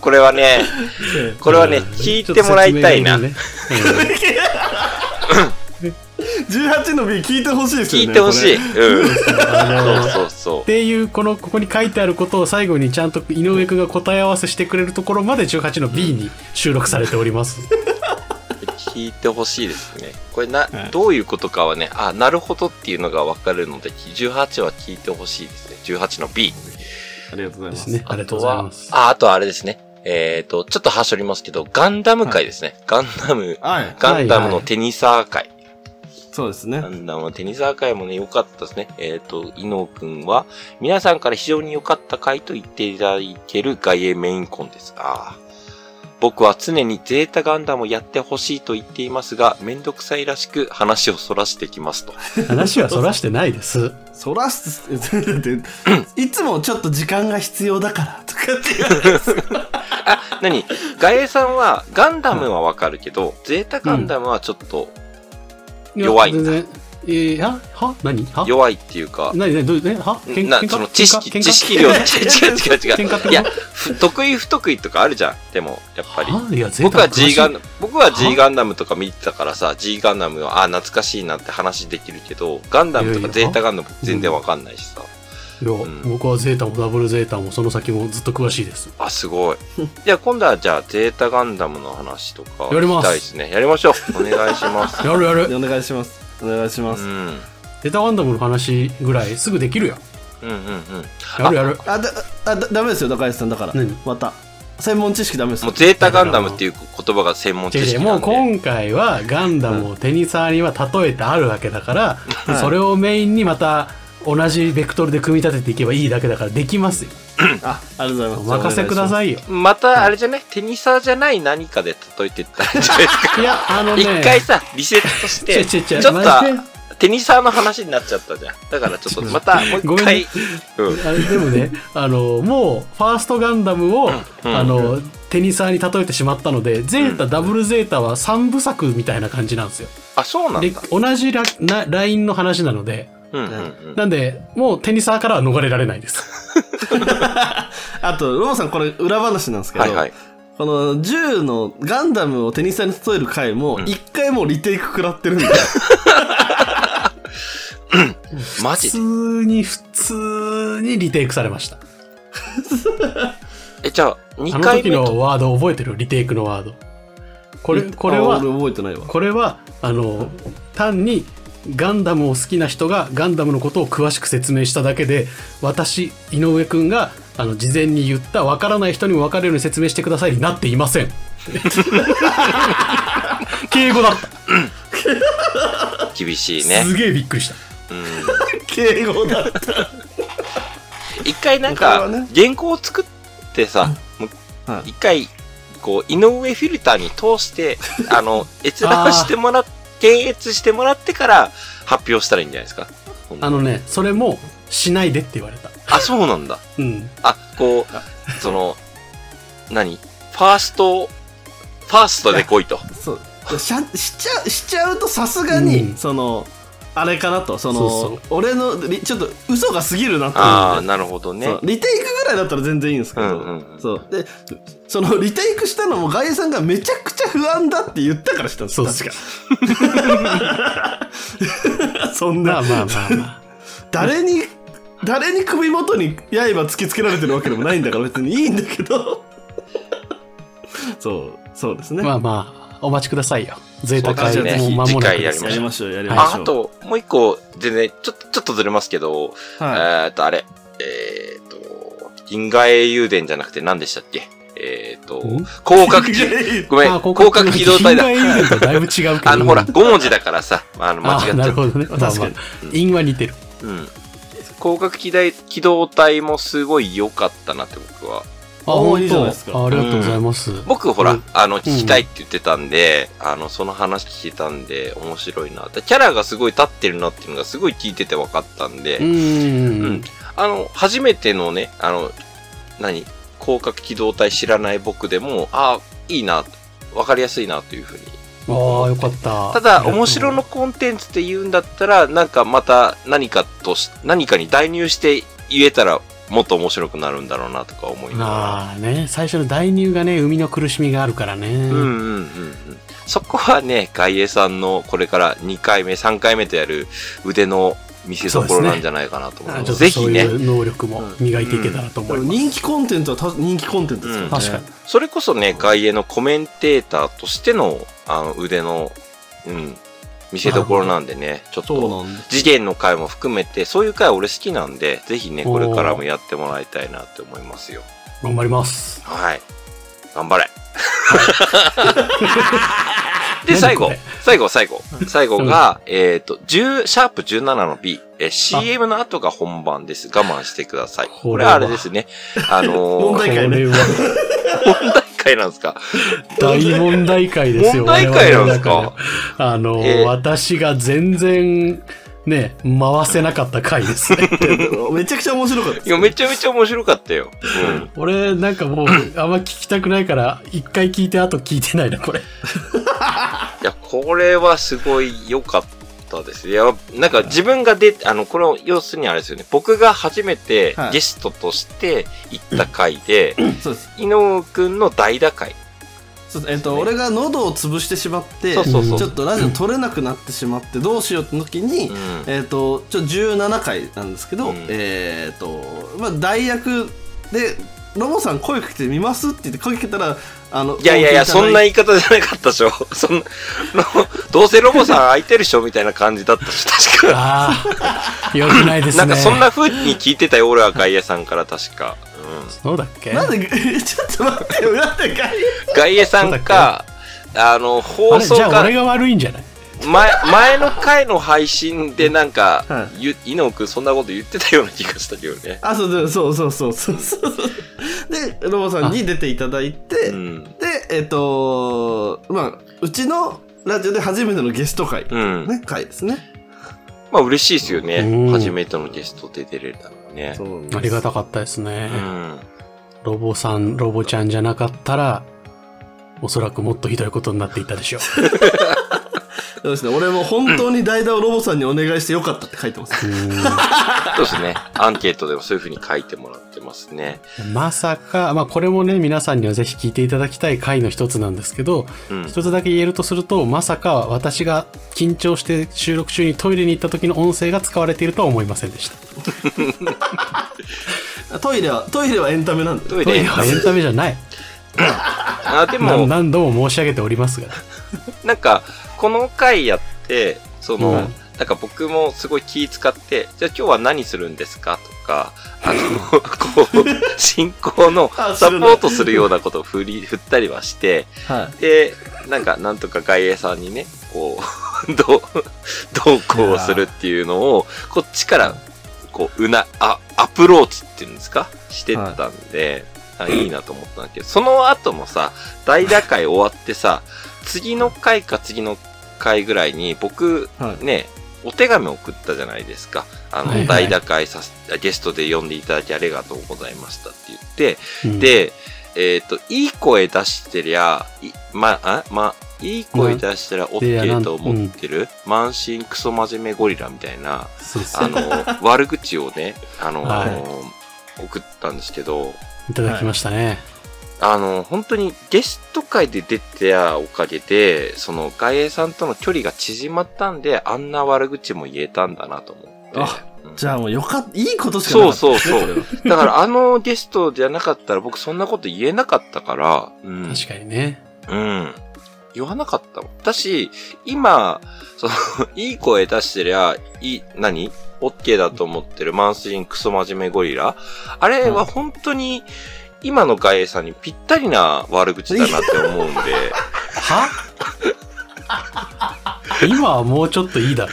これはね、これはね、聞いてもらいたいな。ね 18の B 聞いてほしいですよね聞いてほしい。うん。そうそうそうっ。ていう、この、ここに書いてあることを最後にちゃんと井上くんが答え合わせしてくれるところまで18の B に収録されております。聞いてほしいですね。これな、どういうことかはね、あ、なるほどっていうのがわかるので、18は聞いてほしいですね。18の B。ありがとうございますね。ありがとうございます。あ、あとあれですね。えっ、と、ちょっとはしょりますけど、ガンダム界ですね。ガンダム、はいガンダムのテニサー界。そうですねガンダムのテニサー界もね、良かったですね。えっ、と、伊野くんは、皆さんから非常に良かった回と言っていただける外衛メインコンです。ああ。僕は常にゼータガンダムをやってほしいと言っていますが、めんどくさいらしく話をそらしてきますと。話はそらしてないです。そらすっていつもちょっと時間が必要だからとかって言われて あ、何？ガエさんは、ガンダムはわかるけど、ゼータガンダムはちょっと弱いんだ。えー、は？は？何？は？弱いっていうか、何？何？どう？え？は？喧な、その知識、知識量、違う違う違う違う。いや、ふ得意不得意とかあるじゃん。でも、やっぱり。僕は G ガンダム、僕は G ガンダムとか見てたからさ、G ガンダムは、あ、懐かしいなって話できるけど、ガンダムとかゼータガンダム全然わかんないしさ。いや、ん僕はゼータもダブルゼータもその先もずっと詳しいです。あ、すごい。じゃあ今度はじゃあ、ゼータガンダムの話とか、やりますですね。やりましょう。お願いします。やるやる。お願いしますお願いします、うん。ゼータガンダムの話ぐらいすぐできるよ。うんうんうん。やるやる。あだあだダメですよ高橋さんだから何？また専門知識ダメですよもうゼータガンダムっていう言葉が専門知識なんで。もう今回はガンダムをテニサーには例えてあるわけだから、はいそれをメインにまた同じベクトルで組み立てていけばいいだけだからできますよ。あありがとうございおます任せくださいいよ。また、あれじゃね、テニサーじゃない何かで例えてったんじゃないですか？いや、あのね。一回さ、リセットして、ちょっとテニサーの話になっちゃったじゃん。だからちょっとまたもうごめん一回、うん。あれでもね、あの、もう、ファーストガンダムを、うんあの、テニサーに例えてしまったので、ゼータ、ダブルゼータは3部作みたいな感じなんですよ。あ、そうなんでだ。、同じラなラインの話なので、うんうんうん。なんで、もうテニサーからは逃れられないです。あとローさんこれ裏話なんですけど、はいはい。この銃のガンダムをテニサーに例える回も一回もうリテイク食らってるんで、マジ？で普通に、普通にリテイクされました。え、じゃあ、あ2の時回目と？のワード覚えてる？リテイクのワード。これ、これはあ、俺覚えてないわこれは、あの、単にガンダムを好きな人がガンダムのことを詳しく説明しただけで、私、井上くんが、あの、事前に言った分からない人にも分かるように説明してくださいになっていません。敬語だった。厳しいね。すげえびっくりした。うん。敬語だった一回なんか原稿を作ってさ、もうはい一回、こう、井上フィルターに通して、あの、閲覧してもらっ、検閲してもらってから発表したらいいんじゃないですか？あのね、それもしないでって言われた。あ、そうなんだ。うん。あ、こう、その、何？ファースト、ファーストで来いと。そうしゃしちゃうしちゃうとさすがに、うんそのあれかなとそのそう俺のリちょっと嘘が過ぎるなとああ、思ってなるほどね。そうリテイクぐらいだったら全然いいんですけど、うんうんうん。そう。でそのリテイクしたのも外衛さんがめちゃくちゃ不安だって言ったからしたんですそう確か。そんな。まあまあまあまあ。誰に誰に首元に刃突きつけられてるわけでもないんだから別にいいんだけど。そうそうですね、まあまあ、お待ちくださいよ。ゼータ会ねもう間もなく次回やりですましょうやりましょうやりましょうああと、もう一個、全然、ちょっと、ちょっとずれますけど、はえーっと、あれ、えーっと、銀河英雄伝じゃなくて何でしたっけ？えーっとん、広角機、ごめん、あ広角機動隊だ。いぶ違うけど。あの、ほら、5文字だからさ、あの、間違っちゃあなるう。ほどね。確かに韻は似てる。うん。広角機動機動隊もすごい良かったなって僕は。あ、いいじゃないですか当。あありがとうございます。僕ほら、うんあの、聞きたいって言ってたんで、あの、その話聞けたんで、面白いなって。キャラがすごい立ってるなっていうのがすごい聞いてて分かったんで、うんうんうん。あの、初めてのね、あの、何？広角機動隊知らない僕でも、あいいな、分かりやすいなというふうに。ああ、よかった。ただ、面白のコンテンツって言うんだったら、なんかまた何かとし、何かに代入して言えたら、もっと面白くなるんだろうなとか思いながら。まあね、最初の代入がね、生みの苦しみがあるからね。うんうんうんうん。そこはね、外衛さんのこれから2回目、3回目とやる腕の見せ所なんじゃないかなと思います。あちょっぜひね、ういう能力も磨いていけたらと思います。人気コンテンツはた人気コンテンツですからね、確かに。それこそね、外衛のコメンテーターとしてのあの腕の、うん、見せ所なんでね、ちょっと次元の回も含めて、そういう回俺好きなんで、ぜひね、これからもやってもらいたいなって思いますよ。頑張ります。はい。頑張れ。で、最後最後、最後。最後が、えっと、10、シャープ17の B。え、CM の後が本番です。我慢してください。これはあれですね。あのー、問題 会なんですか？大問題会ですよ。問題会なんですか？あの、えー私が全然、ね、回せなかった回ですね。めちゃくちゃ面白かったいや、めちゃめちゃ面白かったよ。うん。俺、なんかもう、あんま聞きたくないから、一回聞いて、あと聞いてないな、これ。いや、これはすごい良かったです。いや、なんか自分が出て、あの、これを、要するにあれですよね。僕が初めてはい。ゲストとして行った回で、そうです。井上くんの代打会。そうです。えっと、俺が喉を潰してしまってそうそうそう。ちょっとラジオ撮れなくなってしまってどうしようって時に、うん。えっとちょ17回なんですけど、うん。えっとまあ代役で「ロボさん声かけてみます?」って言って声かけたらあのいやいやいや、そんなに言い方じゃなかったでしょ。そんな、の どうせロボさん空いてるでしょみたいな感じだったし、確か。ああ、よくないですね。なんかそんな風に聞いてたよ、俺は外野さんから確か。うん。そうだっけ？なんでちょっと待ってよなんで外外野さんか、あの、あ放送かれじゃあ俺、が悪いんじゃない？前、前の回の配信でなんか、はゆ伊野くんそんなこと言ってたような気がしたけどね。あそうそうそうそうそうそうでロボさんに出ていただいて、うん。でえっ、とまあうちのラジオで初めてのゲスト会、うん。ね回ですねまあ嬉しいですよねうん。初めてのゲストで出れたのね。ありがたかったですね。うん。ロボさん、ロボちゃんじゃなかったら、おそらくもっとひどいことになっていたでしょう。そうですね俺も本当に代打をロボさんにお願いしてよかったって書いてます、うんそうですね。アンケートでもそういう風に書いてもらってますね。まさか、まあこれもね、皆さんにはぜひ聞いていただきたい回の一つなんですけど、うん。一つだけ言えるとすると、まさか私が緊張して収録中にトイレに行った時の音声が使われているとは思いませんでした。トイレはトイレはエンタメなんでトイレレはエンタメじゃない。あ、でなも、何度も申し上げておりますが。なんか、この回やって、その、うん。なんか僕もすごい気使って、じゃあ今日は何するんですかとか、あの、こう、進行の あサポートするようなことを振り、振ったりはして、はで、なんか、なんとか外衛さんにね、こう、どう、どうこうするっていうのを、こっちから、こう、うな、あ、アプローチっていうんですか？してったんで、あいいなと思ったんだけど、その後もさ、代打会終わってさ、次の回か次の回ぐらいに、僕、はい。ね、お手紙送ったじゃないですか。あの、はいはい。代打会させ、ゲストで呼んでいただきありがとうございましたって言って、うん、で、えっ、と、いい声出してりゃ、いま、あ、ま、いい声出したら OK んと思ってる、満身クソ真面目ゴリラみたいな、あの、悪口をね、あの、は送ったんですけど、いただきましたね。あの、本当にゲスト会で出てたおかげで、その、外衛さんとの距離が縮まったんで、あんな悪口も言えたんだなと思って。あうんじゃあもうよかった、いいことしかなそうかったですね。そうそう。だからあのゲストじゃなかったら僕そんなこと言えなかったから、うん。確かにね。うん。言わなかったもん。だし、今、その、いい声出してりゃ、いい、何 ?OK だと思ってるマンスリンクソ真面目ゴリラあれは本当に、今の外衛さんにぴったりな悪口だなって思うんで、は？今はもうちょっといいだろ。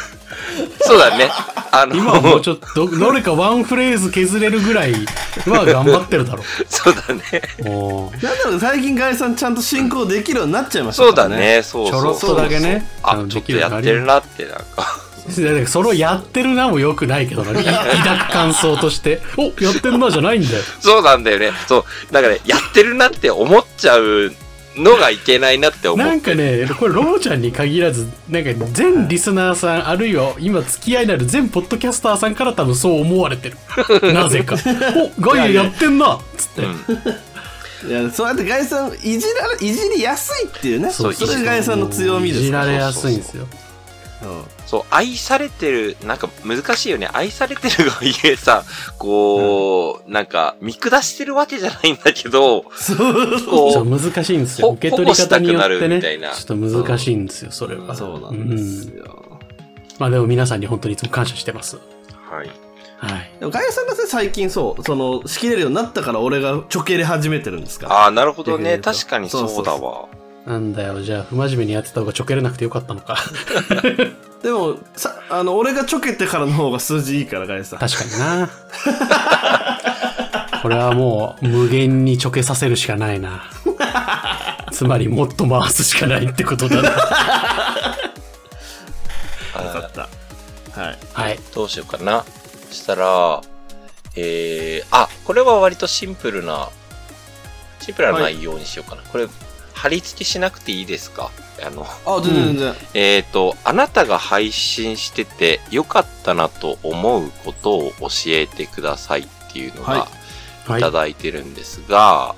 そうだね。あの、今はもうちょっと、どどれかワンフレーズ削れるぐらいは頑張ってるだろそうだね。なんだろう、最近ガイさんちゃんと進行できるようになっちゃいましたそうだ。ね。そうちそうょろっとだけね。あ、ちょっとやってるなって、なんか。だからそれをやってるなもよくないけどな。い抱く感想として。おやってるなじゃないんだよ。そうなんだよね。そう。だからね、やってるなって思っちゃうのがいけないなって思う。なんかね、これ、ロボちゃんに限らず、なんか全リスナーさん、あるいは今付き合いのある全ポッドキャスターさんから多分そう思われてる。なぜか。おガイアやってんなっつって。いや、そうやってガイさん、いじられ、いじりやすいっていうね。そそうれがガイさんの強みです。いじられやすいんですよ。うんそう、愛されてる、なんか難しいよね。愛されてるがゆえさ、こう、なんか見下してるわけじゃないんだけど、そうこう、難しいんですよ。ほ受け取り方によって保護したくなるね、みたいなちょっと難しいんですよ、それは。そうなんですよ。まあでも皆さんに本当にいつも感謝してます。はい。はい。でもガイさんがね最近そう、その、仕切れるようになったから俺がちょけれ始めてるんですか？ら。ああ、なるほどね。逆に言うと確かにそうだわ。なんだよ、じゃあ、不真面目にやってた方がちょけれなくてよかったのか。でも、さ、あの、俺がちょけてからの方が数字いいから、ガイさん。確かにな。これはもう、無限にちょけさせるしかないな。つまり、もっと回すしかないってことだな。よかった。はい。はい。どうしようかな。そしたら、えー、あ、これは割とシンプルな、シンプルな内容にしようかな。これ、貼り付けしなくていいですか？あの、あ、全然全然。えっ、と、あなたが配信してて良かったなと思うことを教えてくださいっていうのが、はい。はい。いただいてるんですが、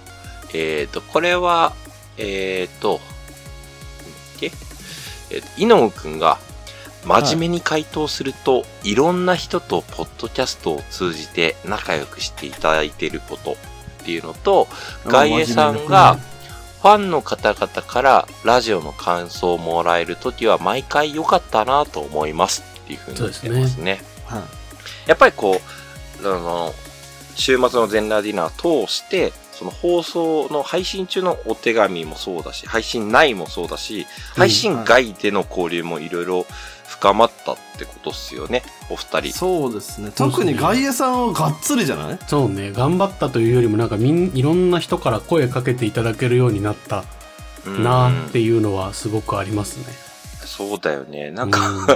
えっ、と、これは、えっ、と、なんだっーと、伊野尾くんが、真面目に回答すると、い、ろんな人とポッドキャストを通じて仲良くしていただいていることっていうのと、外衛さんが、ファンの方々からラジオの感想をもらえるときは毎回良かったなと思いますっていうふうに言ってますね。はいやっぱりこう、あの、週末の全裸ディナー通して、その放送の配信中のお手紙もそうだし、配信内もそうだし、配信外での交流もいろいろ深まったってことっすよね、お二人。そうですね。特に外野さんはがっつりじゃない？そうね、頑張ったというよりも、なんかみん、いろんな人から声かけていただけるようになったうんなっていうのはすごくありますね。そうだよね。なんか、うん あ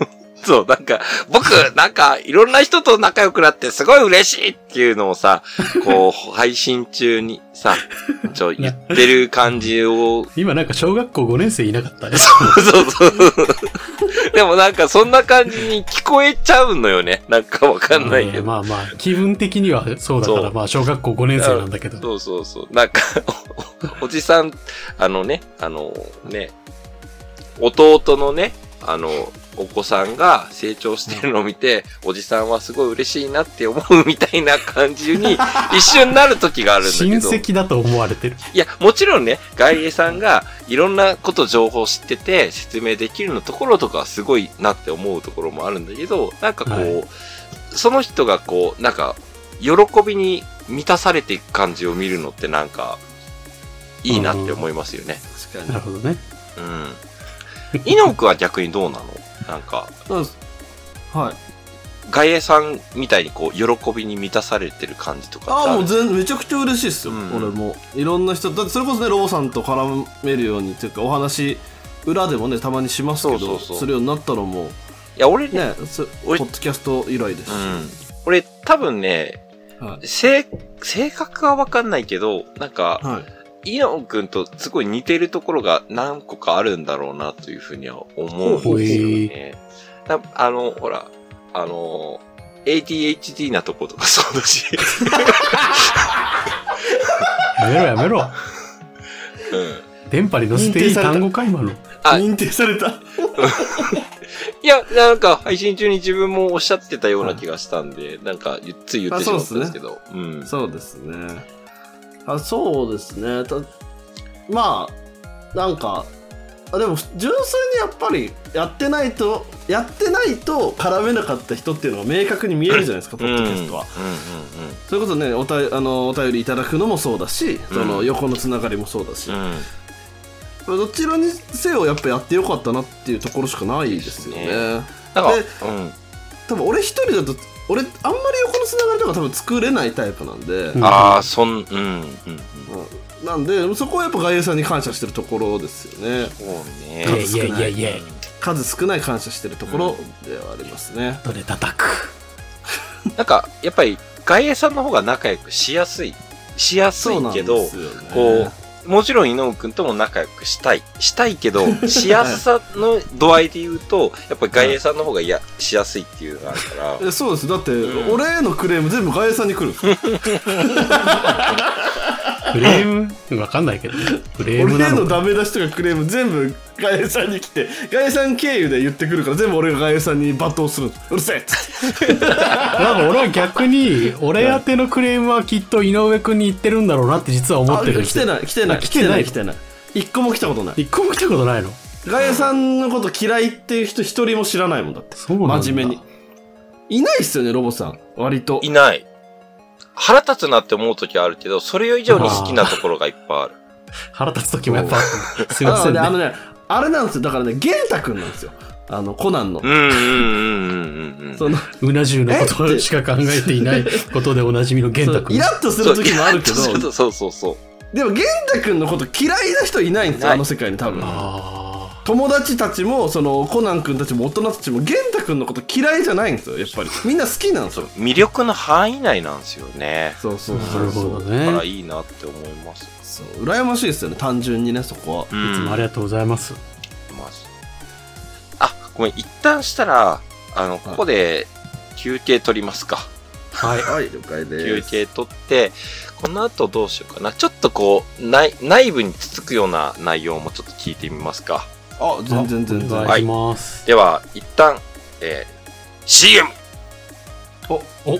の、そう、なんか、僕、なんか、いろんな人と仲良くなってすごい嬉しいっていうのをさ、こう、配信中にさ、ちょ、言ってる感じを、今なんか小学校5年生いなかったね。そうそう。でもなんか、そんな感じに聞こえちゃうのよね。なんかわかんないけど。まあまあ、気分的にはそうだから、そうまあ小学校5年生なんだけど。そうそうそう。なんかお、おじさん、あのね、あのね、弟のね、あの、お子さんが成長してるのを見て、おじさんはすごい嬉しいなって思うみたいな感じに 一瞬なる時があるんだけ親ど。戚だと思われてる？いや、もちろんね、外衛さんがいろんなこと情報知ってて説明できるのところとかはすごいなって思うところもあるんだけど、なんかこう、はいその人がこう、なんか、喜びに満たされていく感じを見るのってなんか、いいなって思いますよね。確なるほどね。うん。イノくんは逆にどうなの？なんか。はい。外衛さんみたいにこう、喜びに満たされてる感じとかああ、るもう全めちゃくちゃ嬉しいですよ、うん俺も。いろんな人、だってそれこそね、ロボさんと絡めるように、っていうか、お話、裏でもね、たまにしますけど、するようになったのも、いや、俺ね、ね、そポ俺ッドキャスト以来ですし。うん。俺、多分ね、はい性、性格はわかんないけど、なんか、はい。イノン君とすごい似てるところが何個かあるんだろうなというふうには思うんですよね。なあの、ほら、あの、ADHD なとことかそうだし。やめろやめろ。うん。電波に乗せていい単語か、今の。あ認定された。いや、なんか配信中に自分もおっしゃってたような気がしたんで、なんかつい言ってしまったんですけど。うん。そうですね。あ、そうですね。たまあ、なんか、あでも純粋にやっぱりやってないと、やってないと絡めなかった人っていうのが明確に見えるじゃないですか、ポッドキャストは。うんうんうん。それこそねおたあのお便りいただくのもそうだし、その横のつながりもそうだし、うん。どちらにせよやっぱやってよかったなっていうところしかないですよね。ねなんか、でうん。多分俺一人だと俺あんまり横のつながりとか多分作れないタイプなんで、うんああ、そん、うん、うん。うんなんでそこはやっぱ外野さんに感謝してるところですよねそういね。やいやいやいや。数少ない感謝してるところではありますね、どれ叩く。なんか、やっぱり、外衛さんの方が仲良くしやすい。しやすいけど、ねこう、もちろん井上くんとも仲良くしたい。したいけど、しやすさの度合いで言うと、やっぱり外衛さんの方がや、しやすいっていうのがあるから。えそうですだって、うん俺へのクレーム全部外野さんに来る んですよフレーム？わかんないけどね。フレーム俺へのなのか。ダメ出しとかクレーム全部外野さんに来て外野さん経由で言ってくるから全部俺が外野さんに罵倒するうるせえっつってなんか俺は逆に、俺宛てのクレームはきっと井上くんに言ってるんだろうなって実は思ってるあ来てない来てないあ来てない？来てない一個も来たことない一個も来たことないの？外野さんのこと嫌いっていう人一人も知らないもんだってそうなんだ。真面目に。いないっすよねロボさん割といない。腹立つなって思う時はあるけど、それ以上に好きなところがいっぱいある。腹立つ時もやっぱある、すいませんね。あのねあのねあれなんですよだからね玄太くんなんですよあのコナンの、うんうんうんうんうんうん。そのうな重のことしか考えていないことでおなじみの玄太くんイ。ラッとする時もあるけどそうそうそうそう。でも玄太くんのこと嫌いな人いないんですよあの世界に多分あ友達たちもそのコナン君たちも大人たちも玄太君のこと嫌いじゃないんですよやっぱりみんな好きなんですよ魅力の範囲内なんですよね。そうそうあ、なるそうそうほどだからね。いいなって思います。そう羨ましいですよね単純にねそこは、うんいつもありがとうございます。あ、ごめん、一旦したら、あの、ここで休憩取りますか。はい。はい了解休です憩取って、この後どうしようかな。ちょっとこう、内内部につつくような内容もちょっと聞いてみますか。あ全然全然お願いします。では、一旦、えー、CM! お、お、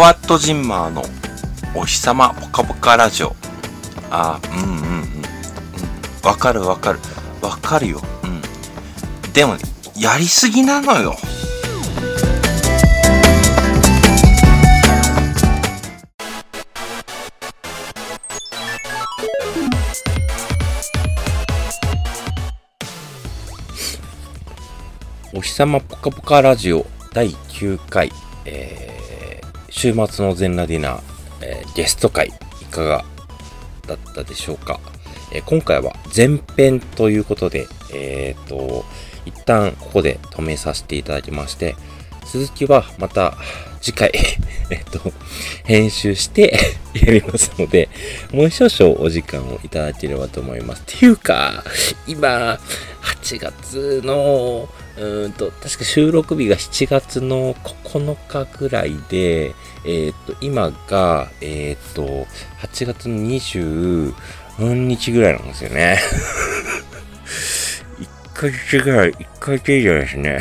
ロボアットジンマーのお日様ぽかぽかラジオ。あ、うんうんうん。うんわかるわかる。わかるよ。うん。でもね、やりすぎなのよ。お日様ぽかぽかラジオ第9回、えー、週末の全裸ディナー、えーゲスト会いかがだったでしょうか、えー今回は前編ということで、えー、と、一旦ここで止めさせていただきまして、続きはまた次回、えっと、編集して やりますので、もう少々お時間をいただければと思います。っていうか、今、8月の、うんと、確か収録日が7月の9日ぐらいで、えっ、と、今が、えっ、と、8月の20日ぐらいなんですよね。1ヶ月ぐらい、1ヶ月以上ですね。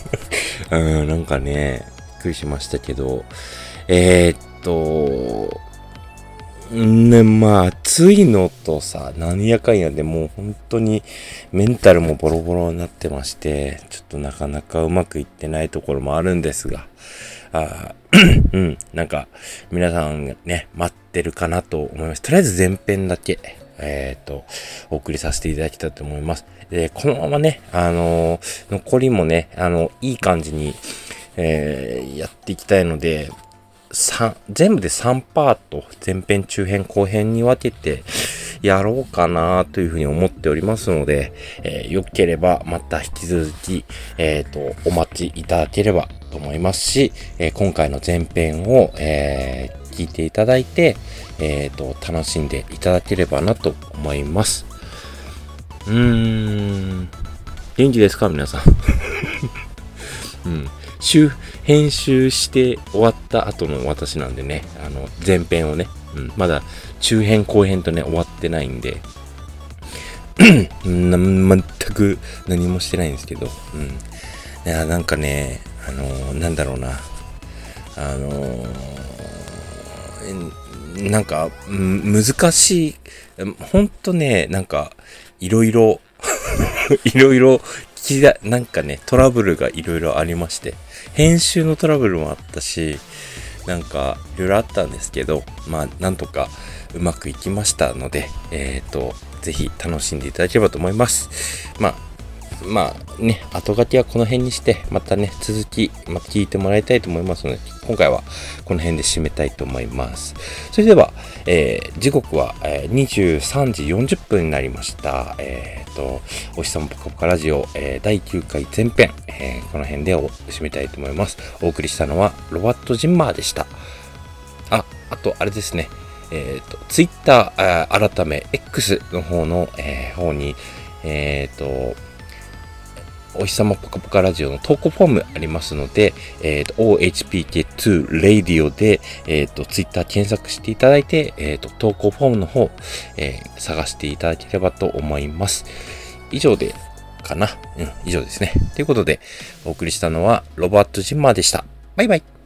うん、なんかね、びっくりしましたけど、えーっと、ね、まあ、暑いのとさ、なんやかんやでもう本当にメンタルもボロボロになってまして、ちょっとなかなかうまくいってないところもあるんですが、あ うん、なんか、皆さんね、待ってるかなと思います。とりあえず前編だけ、えっ、と、お送りさせていただきたいと思います。で、このままね、あのー残りもね、あの、いい感じに、えーやっていきたいので、三全部で3パート、前編、中編、後編に分けてやろうかなというふうに思っておりますので、えー、よければまた引き続き、えっ、と、お待ちいただければと思いますし、えー今回の前編を、えー聞いていただいて、えっ、と、楽しんでいただければなと思います。うーん、元気ですか皆さん？うん。週、編集して終わった後の私なんでね、あの、前編をね、うん、まだ中編後編とね、終わってないんで、全く何もしてないんですけど、うん。いや、なんかね、あのーなんだろうな、あのーなんか、難しい、ほんとね、なんか、いろいろ、いろいろ、なんかね、トラブルがいろいろありまして、編集のトラブルもあったし、なんか、いろいろあったんですけど、まあ、なんとかうまくいきましたので、えっ、と、ぜひ楽しんでいただければと思います。まあ、まあね、後書きはこの辺にして、またね、続き、また聞いてもらいたいと思いますので、今回はこの辺で締めたいと思います。それでは、えー時刻は、えー23時40分になりました。えっ、と、お日様ぽかぽかラジオ、えー第9回前編、えーこの辺で締めたいと思います。お送りしたのは、ロバット・ジンマーでした。あ、あと、あれですね。えっ、と、ツイッター、改め X の方の、えー方に、えっ、と、お日様ぽかぽかラジオの投稿フォームありますので、えっ、と、OHPK2 Radio で、えっ、と、ツイッター検索していただいて、えっ、と、投稿フォームの方、えー探していただければと思います。以上で、かな？うん、以上ですね。ということで、お送りしたのは、ロバート・ジンマーでした。バイバイ。